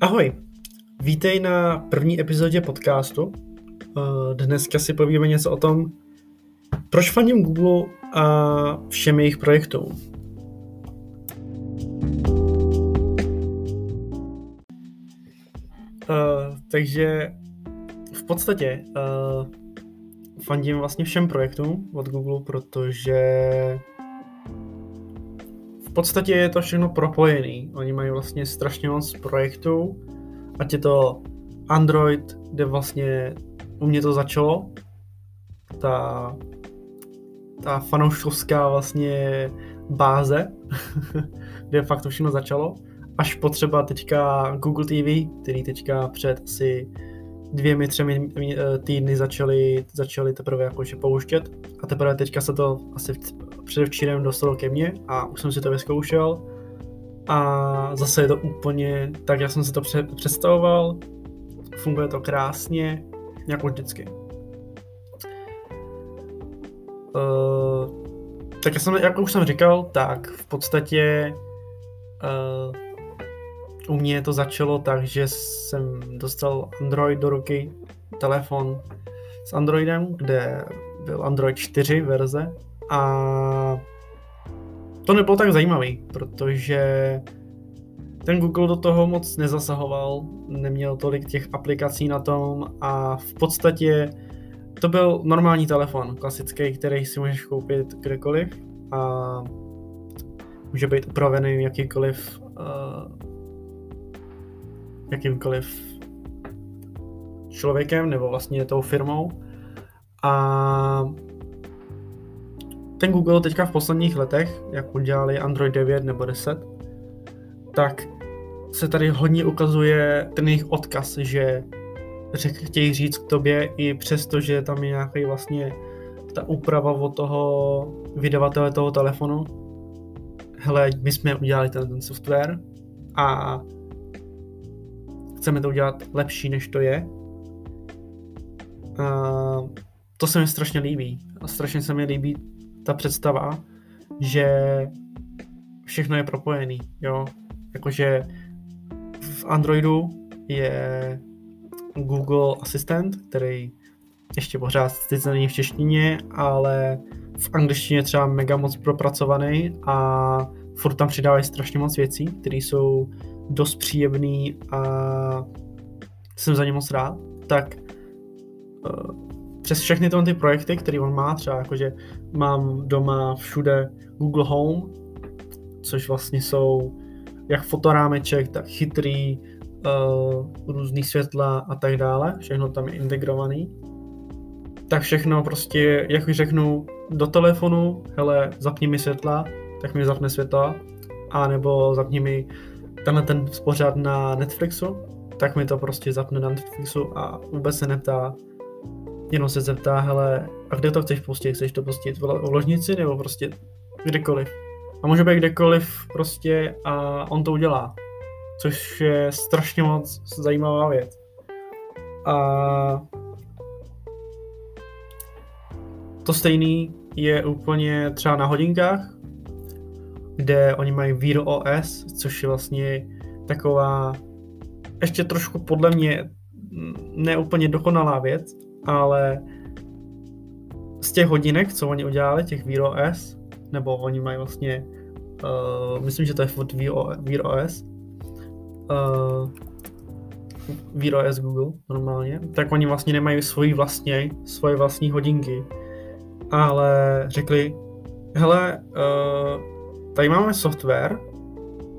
Ahoj, vítej na první epizodě podcastu. Eh, dneska si povíme něco o tom, proč fandím Google a všem jejich projektům. Uh, takže v podstatě uh, fandím vlastně všem projektům od Google, protože podstatě je to všechno propojený. Oni mají vlastně strašně moc projektů, ať je to Android, kde vlastně u mě to začalo, ta, ta fanouškovská vlastně báze, kde fakt to všechno začalo, až potřeba teďka Google TV, který teďka před asi dvěmi, třemi eh, týdny začali, začali teprve jakože pouštět a teprve teďka se to asi předevčírem dostalo ke mně a už jsem si to vyzkoušel. A zase je to úplně tak, jak jsem si to představoval, funguje to krásně, jako vždycky. Uh, tak já jsem, jak už jsem říkal, tak v podstatě uh, u mě to začalo tak, že jsem dostal Android do ruky, telefon s Androidem, kde byl Android 4 verze a to nebylo tak zajímavý, protože ten Google do toho moc nezasahoval, neměl tolik těch aplikací na tom a v podstatě to byl normální telefon, klasický, který si můžeš koupit kdekoliv a může být upravený jakýkoliv uh, jakýmkoliv člověkem nebo vlastně tou firmou. A ten Google teďka v posledních letech, jak udělali Android 9 nebo 10, tak se tady hodně ukazuje ten jejich odkaz, že chtějí říct k tobě i přesto, že tam je nějaký vlastně ta úprava od toho vydavatele toho telefonu. Hele, my jsme udělali ten, ten software a chceme to udělat lepší, než to je. A to se mi strašně líbí. A strašně se mi líbí ta představa, že všechno je propojený, jo. Jakože v Androidu je Google Assistant, který ještě pořád sice není v češtině, ale v angličtině třeba mega moc propracovaný a furt tam přidávají strašně moc věcí, které jsou dost příjemný a jsem za ně moc rád, tak uh, přes všechny ty projekty, které on má, třeba jakože mám doma všude Google Home, což vlastně jsou jak fotorámeček, tak chytrý, uh, různý světla a tak dále, všechno tam je integrovaný. Tak všechno prostě, jak už řeknu, do telefonu, hele, zapni mi světla, tak mi zapne světla, a nebo zapni mi tenhle ten pořád na Netflixu, tak mi to prostě zapne na Netflixu a vůbec se neptá, jenom se zeptá, hele, a kde to chceš pustit? Chceš to pustit v ložnici nebo prostě kdekoliv? A může být kdekoliv prostě a on to udělá. Což je strašně moc zajímavá věc. A to stejný je úplně třeba na hodinkách, kde oni mají Wear OS, což je vlastně taková ještě trošku podle mě neúplně dokonalá věc, ale z těch hodinek, co oni udělali, těch Wear OS, nebo oni mají vlastně, uh, myslím, že to je od Wear OS, uh, Wear OS Google normálně, tak oni vlastně nemají svoji vlastní, svoje vlastní hodinky, ale řekli, hele, uh, tady máme software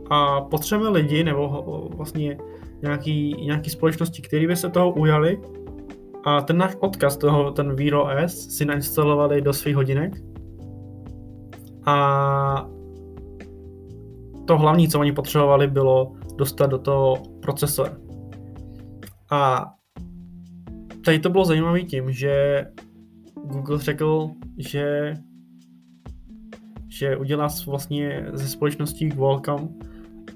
a potřebujeme lidi nebo vlastně nějaký, nějaký společnosti, které by se toho ujali a ten náš odkaz, toho, ten Wear OS, si nainstalovali do svých hodinek a to hlavní, co oni potřebovali, bylo dostat do toho procesor. A tady to bylo zajímavé tím, že Google řekl, že že udělá vlastně ze společností Qualcomm,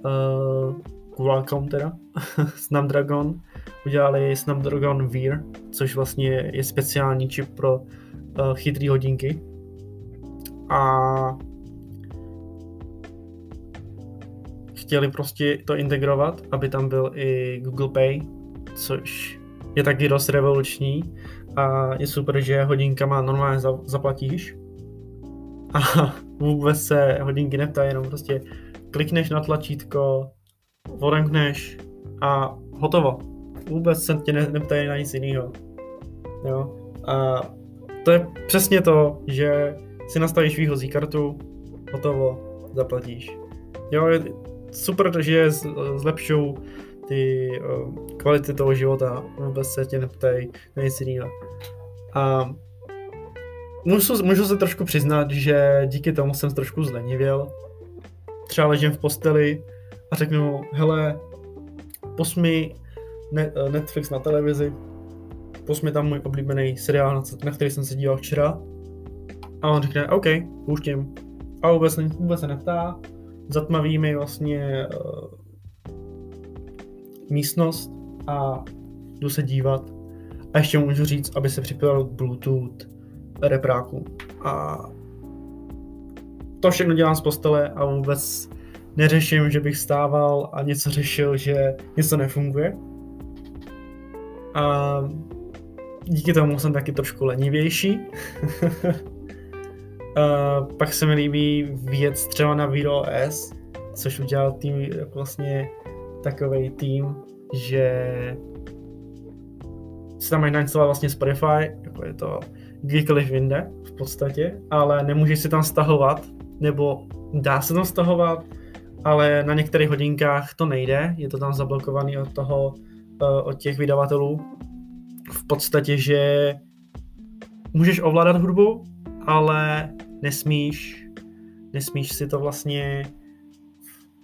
uh, Qualcomm teda, Snapdragon, udělali Snapdragon Wear, což vlastně je speciální čip pro uh, chytrý hodinky. A chtěli prostě to integrovat, aby tam byl i Google Pay, což je taky dost revoluční a je super, že hodinkama normálně zaplatíš a vůbec se hodinky neptají, jenom prostě klikneš na tlačítko, odemkneš a hotovo. Vůbec se tě neptají na nic jiného. Jo? A to je přesně to, že si nastavíš výhozí kartu, hotovo, zaplatíš. Jo, je super, že zlepšou ty uh, kvality toho života, vůbec se tě neptají na nic jiného. A můžu, můžu se trošku přiznat, že díky tomu jsem trošku zlenivěl. Třeba ležím v posteli a řeknu, hele, posmi Netflix na televizi, posmi tam můj oblíbený seriál, na který jsem se díval včera. A on řekne, OK, pouštím. A vůbec, vůbec se neptá. Zatmaví mi vlastně uh, místnost a jdu se dívat. A ještě můžu říct, aby se připojil k Bluetooth repráku. A to všechno dělám z postele a vůbec neřeším, že bych stával a něco řešil, že něco nefunguje. A díky tomu jsem taky trošku lenivější. a pak se mi líbí věc třeba na ViroS, což udělal tým vlastně takový tým, že si tam mají nainstalovat vlastně Spotify, jako je to kdykoliv jinde v podstatě, ale nemůžeš si tam stahovat, nebo dá se tam stahovat, ale na některých hodinkách to nejde, je to tam zablokovaný od toho, od těch vydavatelů. V podstatě, že můžeš ovládat hudbu, ale nesmíš, nesmíš si to vlastně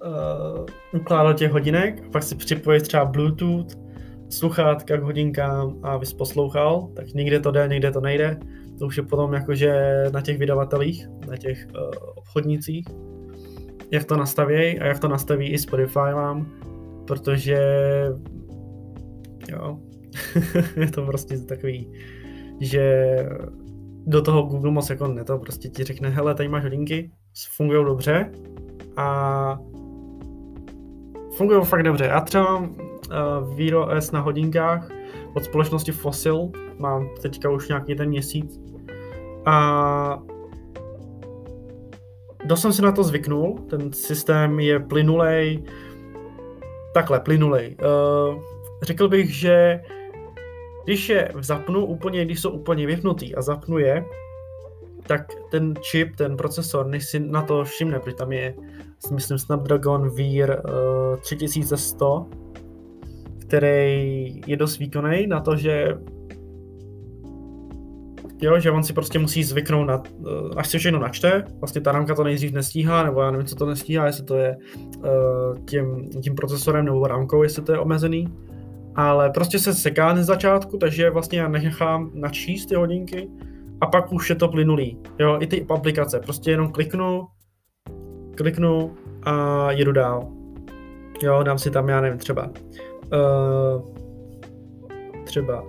uh, ukládat těch hodinek, pak si připojit třeba Bluetooth, sluchátka k hodinkám a bys poslouchal, tak někde to jde, někde to nejde. To už je potom jakože na těch vydavatelích, na těch uh, obchodnicích, jak to nastavějí a jak to nastaví i Spotify vám, protože jo, je to prostě takový, že do toho Google moc jako ne to prostě ti řekne, hele, tady máš hodinky, fungují dobře a fungují fakt dobře. Já třeba mám uh, Viro S na hodinkách od společnosti Fossil, mám teďka už nějaký ten měsíc a dost jsem si na to zvyknul, ten systém je plynulej, takhle, plynulej. Uh, řekl bych, že když je zapnu úplně, když jsou úplně vypnutý a zapnu je, tak ten čip, ten procesor, než si na to všimne, protože tam je, myslím, Snapdragon Wear uh, 3100, který je dost výkonný na to, že jo, že on si prostě musí zvyknout na, eh, až si všechno načte, vlastně ta rámka to nejdřív nestíhá, nebo já nevím, co to nestíhá, jestli to je uh, tím, tím procesorem nebo rámkou, jestli to je omezený, ale prostě se seká na začátku, takže vlastně já nechám načíst ty hodinky a pak už je to plynulý, jo, i ty aplikace, prostě jenom kliknu, kliknu a jedu dál. Jo, dám si tam, já nevím, třeba uh, třeba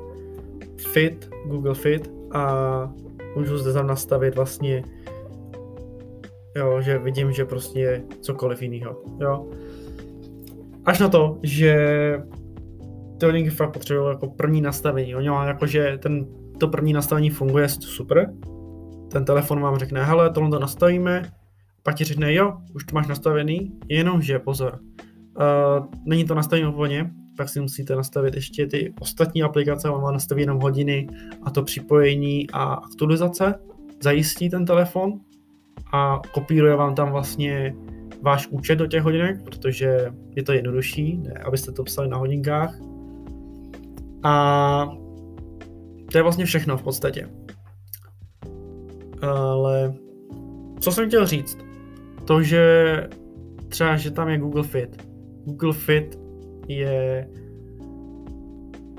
Fit, Google Fit a můžu zde tam nastavit vlastně jo, že vidím, že prostě je cokoliv jiného, jo. Až na to, že ty hodinky fakt potřebují jako první nastavení. Oni má jako, že ten, to první nastavení funguje, super. Ten telefon vám řekne, hele, tohle to nastavíme, pak ti řekne, jo, už to máš nastavený, jenomže pozor, uh, není to nastaveno úplně, pak si musíte nastavit ještě ty ostatní aplikace, vám nastaví jenom hodiny a to připojení a aktualizace zajistí ten telefon a kopíruje vám tam vlastně váš účet do těch hodinek, protože je to jednodušší, ne, abyste to psali na hodinkách. A to je vlastně všechno v podstatě. Ale co jsem chtěl říct? To, že třeba, že tam je Google Fit. Google Fit je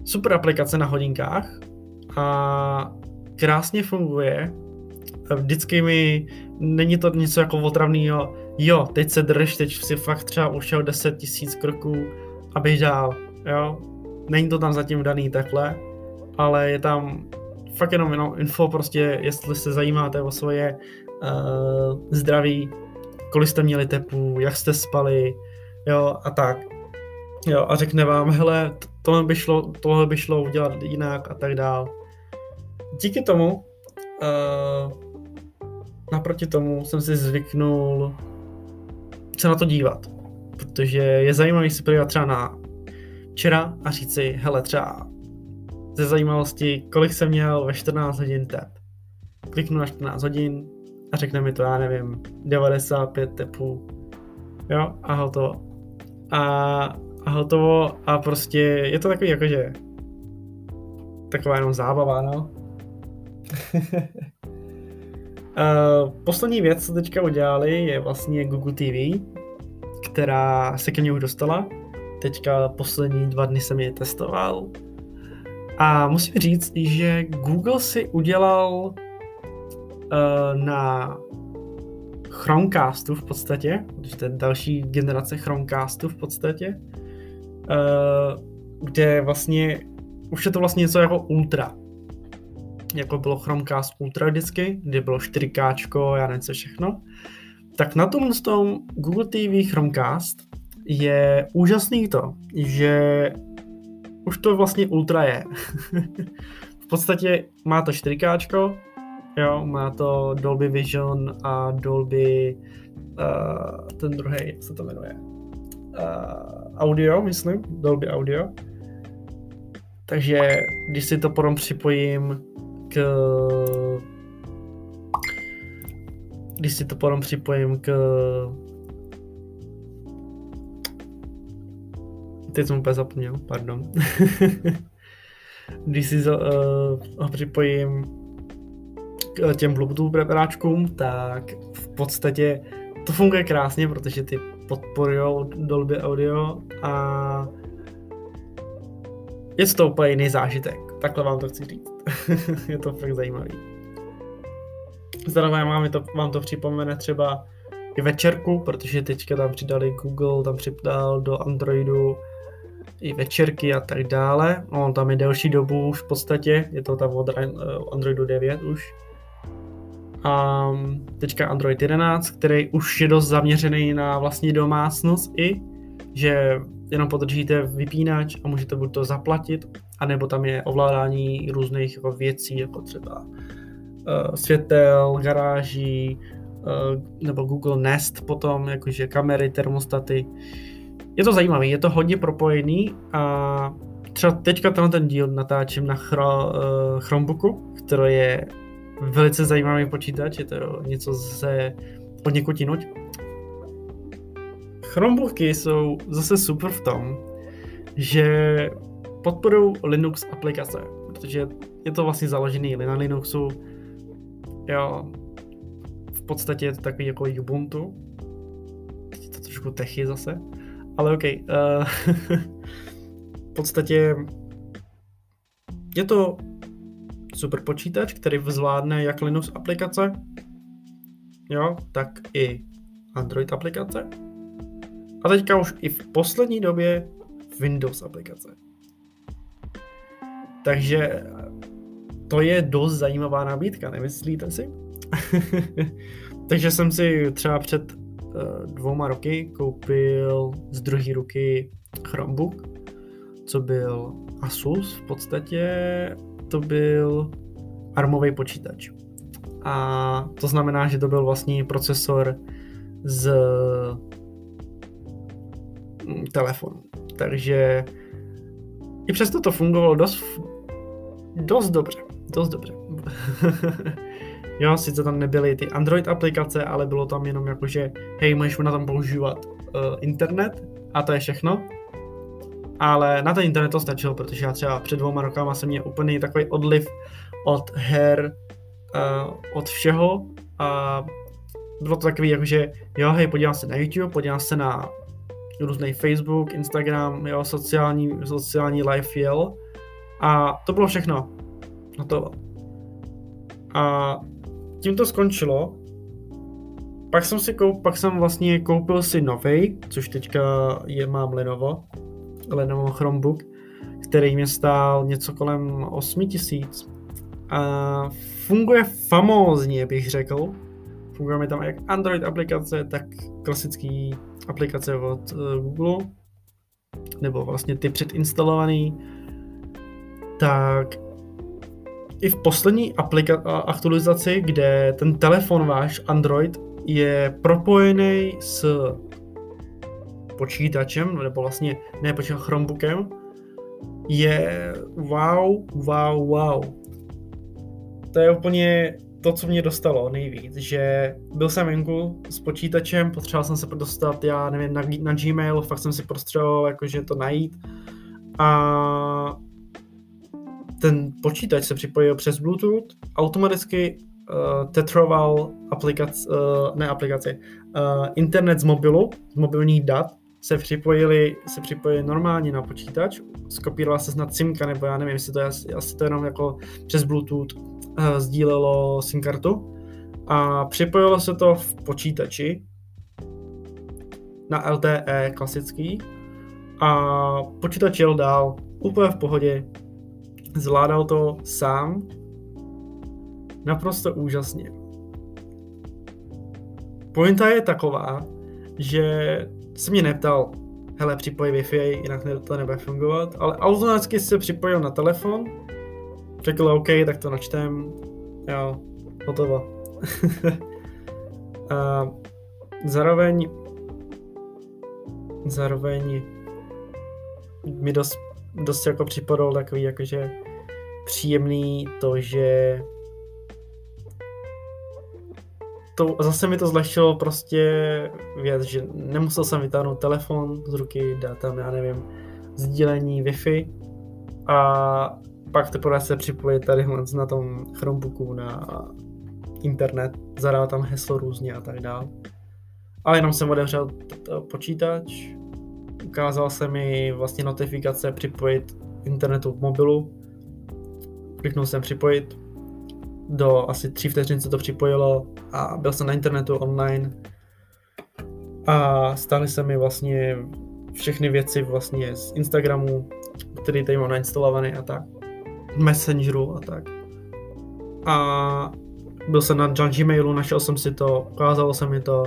super aplikace na hodinkách a krásně funguje. Vždycky mi není to něco jako otravného, jo, teď se drž, teď si fakt třeba ušel 10 tisíc kroků a běž dál, jo. Není to tam zatím daný takhle, ale je tam fakt jenom, jenom info prostě, jestli se zajímáte o svoje uh, zdraví, kolik jste měli tepu, jak jste spali, jo, a tak. Jo, a řekne vám, hele, tohle by šlo, tohle by šlo udělat jinak a tak dál. Díky tomu, uh, naproti tomu jsem si zvyknul se na to dívat, protože je zajímavý si podívat třeba na včera a říct si, hele, třeba ze zajímavosti, kolik jsem měl ve 14 hodin tep. Kliknu na 14 hodin a řekne mi to, já nevím, 95 tepů. Jo, a hotovo. A, a hotovo a prostě je to takový jakože taková jenom zábava, no. Uh, poslední věc, co teďka udělali, je vlastně Google TV, která se ke mně už dostala. Teďka poslední dva dny jsem je testoval. A musím říct, že Google si udělal uh, na Chromecastu v podstatě, protože to je další generace Chromecastu v podstatě, uh, kde vlastně už je to vlastně něco jako Ultra jako bylo Chromecast Ultra vždycky, kde bylo 4K, já nevím co všechno, tak na tom tom Google TV Chromecast je úžasný to, že už to vlastně ultra je. v podstatě má to 4K, jo, má to Dolby Vision a Dolby uh, ten druhý, jak se to jmenuje? Uh, audio, myslím, Dolby Audio. Takže když si to potom připojím k když si to potom připojím k teď jsem úplně zapomněl, pardon. když si uh, připojím k těm Bluetooth preparáčkům, tak v podstatě to funguje krásně, protože ty podporují Dolby Audio a je to úplně jiný zážitek. Takhle vám to chci říct. je to fakt zajímavý. Zároveň vám to, vám to připomene třeba i večerku, protože teďka tam přidali Google, tam přidal do Androidu i večerky a tak dále. No, on tam je delší dobu už v podstatě, je to tam od eh, Androidu 9 už. A teďka Android 11, který už je dost zaměřený na vlastní domácnost i, že jenom podržíte vypínač a můžete buď to zaplatit, anebo tam je ovládání různých jako věcí, jako třeba uh, světel, garáží, uh, nebo Google Nest potom, jakože kamery, termostaty. Je to zajímavé, je to hodně propojený a třeba teďka tenhle ten díl natáčím na chro, uh, Chromebooku, který je velice zajímavý počítač, je to něco ze od někud jinuť. Chromebooky jsou zase super v tom, že podporují Linux aplikace, protože je to vlastně založený na Linuxu. Jo, v podstatě je to takový jako Ubuntu. Teď je to trošku techy zase. Ale OK. Uh, v podstatě je to super počítač, který zvládne jak Linux aplikace, jo, tak i Android aplikace. A teďka už i v poslední době Windows aplikace. Takže to je dost zajímavá nabídka, nemyslíte si? Takže jsem si třeba před dvouma roky koupil z druhé ruky Chromebook, co byl Asus v podstatě, to byl armový počítač. A to znamená, že to byl vlastně procesor z mm, telefonu. Takže i přesto to fungovalo dost, dost dobře. Dost dobře. jo, sice tam nebyly ty Android aplikace, ale bylo tam jenom jako, že hej, můžeš na tom používat uh, internet a to je všechno. Ale na ten internet to stačilo, protože já třeba před dvouma rokama jsem měl úplný takový odliv od her, uh, od všeho a bylo to takový jako, že jo, hej, podívám se na YouTube, podívám se na různý Facebook, Instagram, jo, sociální, sociální life jel. A to bylo všechno. No to. A tím to skončilo. Pak jsem si koup, pak jsem vlastně koupil si novej, což teďka je mám Lenovo, Lenovo Chromebook, který mě stál něco kolem 8 tisíc. A funguje famózně, bych řekl. Funguje mi tam jak Android aplikace, tak klasický aplikace od uh, Google, nebo vlastně ty předinstalovaný, tak i v poslední aplika- aktualizaci, kde ten telefon váš Android je propojený s počítačem, nebo vlastně ne počítačem, Chromebookem, je wow, wow, wow. To je úplně to, co mě dostalo nejvíc, že byl jsem venku s počítačem, potřeboval jsem se dostat, já nevím, na, na Gmail, fakt jsem si prostřeboval jakože to najít a ten počítač se připojil přes Bluetooth, automaticky uh, tetroval aplikaci, uh, ne aplikaci, uh, internet z mobilu, z mobilních dat, se připojili, se připojili normálně na počítač, skopírovala se snad SIMka, nebo já nevím, jestli to je asi to jenom jako přes Bluetooth uh, sdílelo SIM kartu. A připojilo se to v počítači na LTE klasický a počítač jel dál úplně v pohodě, zvládal to sám naprosto úžasně. Pointa je taková, že se mě neptal, hele, připoj Wi-Fi, jinak to nebude fungovat, ale automaticky se připojil na telefon, řekl, OK, tak to načtem, jo, hotovo. a zároveň zároveň mi dost, dost jako připadalo takový jakože příjemný to, že to, zase mi to zlehčilo prostě věc, že nemusel jsem vytáhnout telefon z ruky, dát tam, já nevím, sdílení Wi-Fi a pak teprve se připojit tady na tom Chromebooku na internet, zadal tam heslo různě a tak dále. Ale jenom jsem otevřel počítač, ukázal se mi vlastně notifikace připojit internetu v mobilu, kliknul jsem připojit, do asi tři vteřin se to připojilo a byl jsem na internetu online a staly se mi vlastně všechny věci vlastně z Instagramu, který tady mám nainstalovaný a tak, Messengeru a tak. A byl jsem na Gmailu, našel jsem si to, ukázalo se mi to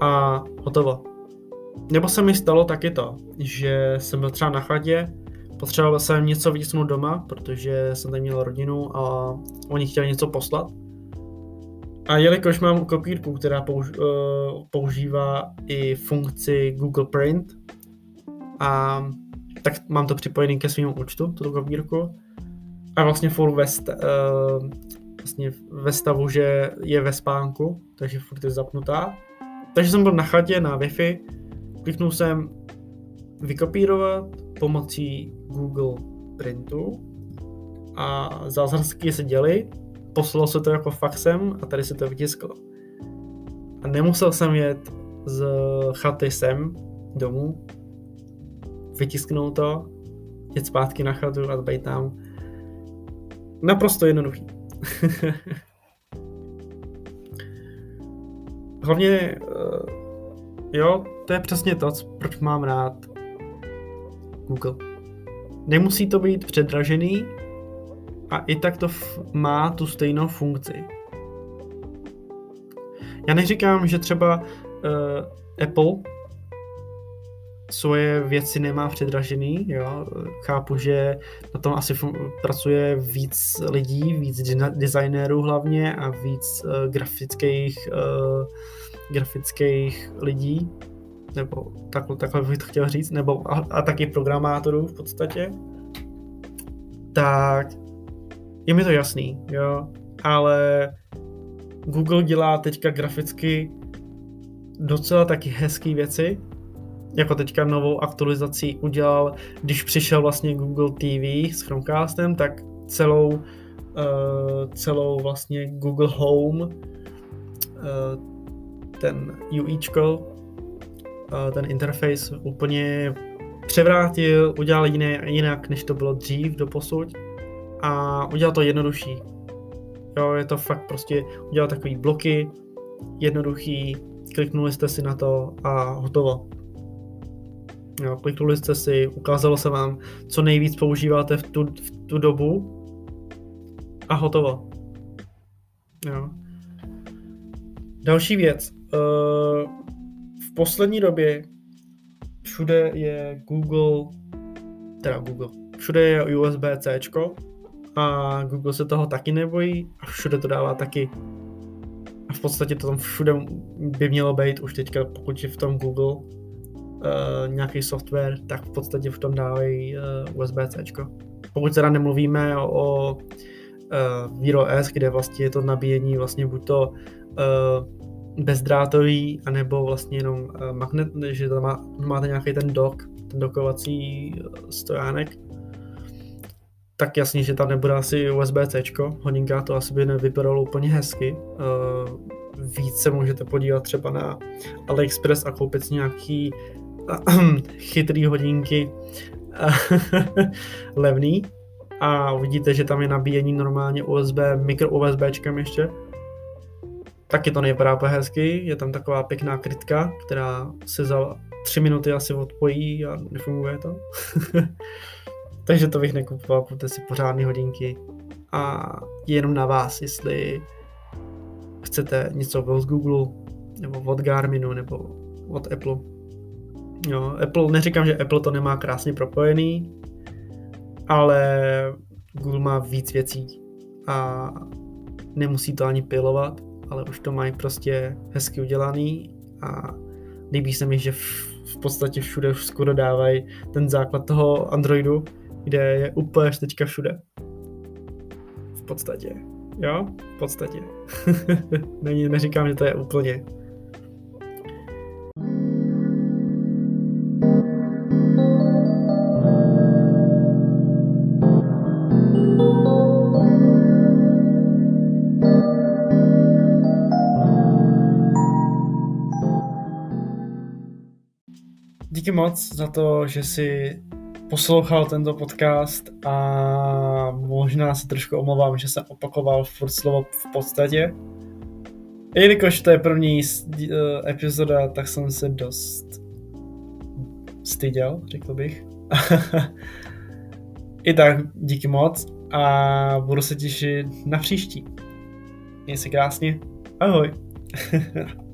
a hotovo. Nebo se mi stalo taky to, že jsem byl třeba na chatě Potřeboval jsem něco vytisknout doma, protože jsem tam měl rodinu a oni chtěli něco poslat. A jelikož mám kopírku, která použ- uh, používá i funkci Google Print, a tak mám to připojený ke svému účtu, tuto kopírku. A vlastně full ve, st- uh, vlastně ve stavu, že je ve spánku, takže furt je zapnutá. Takže jsem byl na chatě na Wi-Fi, kliknul jsem vykopírovat pomocí Google Printu a zázraky se děly, poslalo se to jako faxem a tady se to vytisklo. A nemusel jsem jet z chaty sem domů, vytisknout to, jet zpátky na chatu a být tam. Naprosto jednoduchý. Hlavně, eh, jo, to je přesně to, proč mám rád Google. Nemusí to být předražený a i tak to má tu stejnou funkci. Já neříkám, že třeba uh, Apple svoje věci nemá předražený, jo. Chápu, že na tom asi pracuje víc lidí, víc designérů hlavně a víc uh, grafických, uh, grafických lidí, nebo takhle, takhle bych to chtěl říct, nebo a, a taky programátorů v podstatě, tak je mi to jasný, jo, ale Google dělá teďka graficky docela taky hezký věci, jako teďka novou aktualizaci udělal, když přišel vlastně Google TV s Chromecastem, tak celou, uh, celou vlastně Google Home, uh, ten UIčko ten interface úplně převrátil, udělal jiné, jinak, než to bylo dřív do posud a udělal to jednodušší. Jo, je to fakt prostě, udělal takový bloky, jednoduchý, kliknuli jste si na to a hotovo. Jo, kliknuli jste si, ukázalo se vám, co nejvíc používáte v tu, v tu dobu a hotovo. Jo. Další věc. Uh, poslední době všude je Google, teda Google, všude je USB-C a Google se toho taky nebojí a všude to dává taky. A v podstatě to tam všude by mělo být už teďka, pokud je v tom Google uh, nějaký software, tak v podstatě v tom dávají uh, USB-C. Pokud teda nemluvíme o, o uh, Viro S, kde vlastně je to nabíjení vlastně buď to uh, bezdrátový, anebo vlastně jenom uh, magnet, že tam má, máte nějaký ten dock, ten dokovací stojánek, tak jasně, že tam nebude asi USB-C, hodinka to asi by nevypadalo úplně hezky. Uh, víc můžete podívat třeba na AliExpress a koupit si nějaký chytrý hodinky levný a uvidíte, že tam je nabíjení normálně USB, mikro USBčkem ještě. Taky to nevypadá úplně hezky, je tam taková pěkná krytka, která se za tři minuty asi odpojí a nefunguje to. Takže to bych nekupoval, kupte si pořádné hodinky a je jenom na vás, jestli chcete něco od Google, nebo od Garminu, nebo od Apple. Jo, Apple, neříkám, že Apple to nemá krásně propojený, ale Google má víc věcí a nemusí to ani pilovat, ale už to mají prostě hezky udělaný a líbí se mi, že v, v podstatě všude už skoro dávají ten základ toho Androidu, kde je úplně teďka všude. V podstatě. Jo, v podstatě. Není, neříkám, že to je úplně. Díky moc za to, že si poslouchal tento podcast a možná se trošku omlouvám, že jsem opakoval furt slovo v podstatě. Jelikož to je první eh, epizoda, tak jsem se dost styděl, řekl bych. I tak díky moc a budu se těšit na příští. Měj se krásně. Ahoj.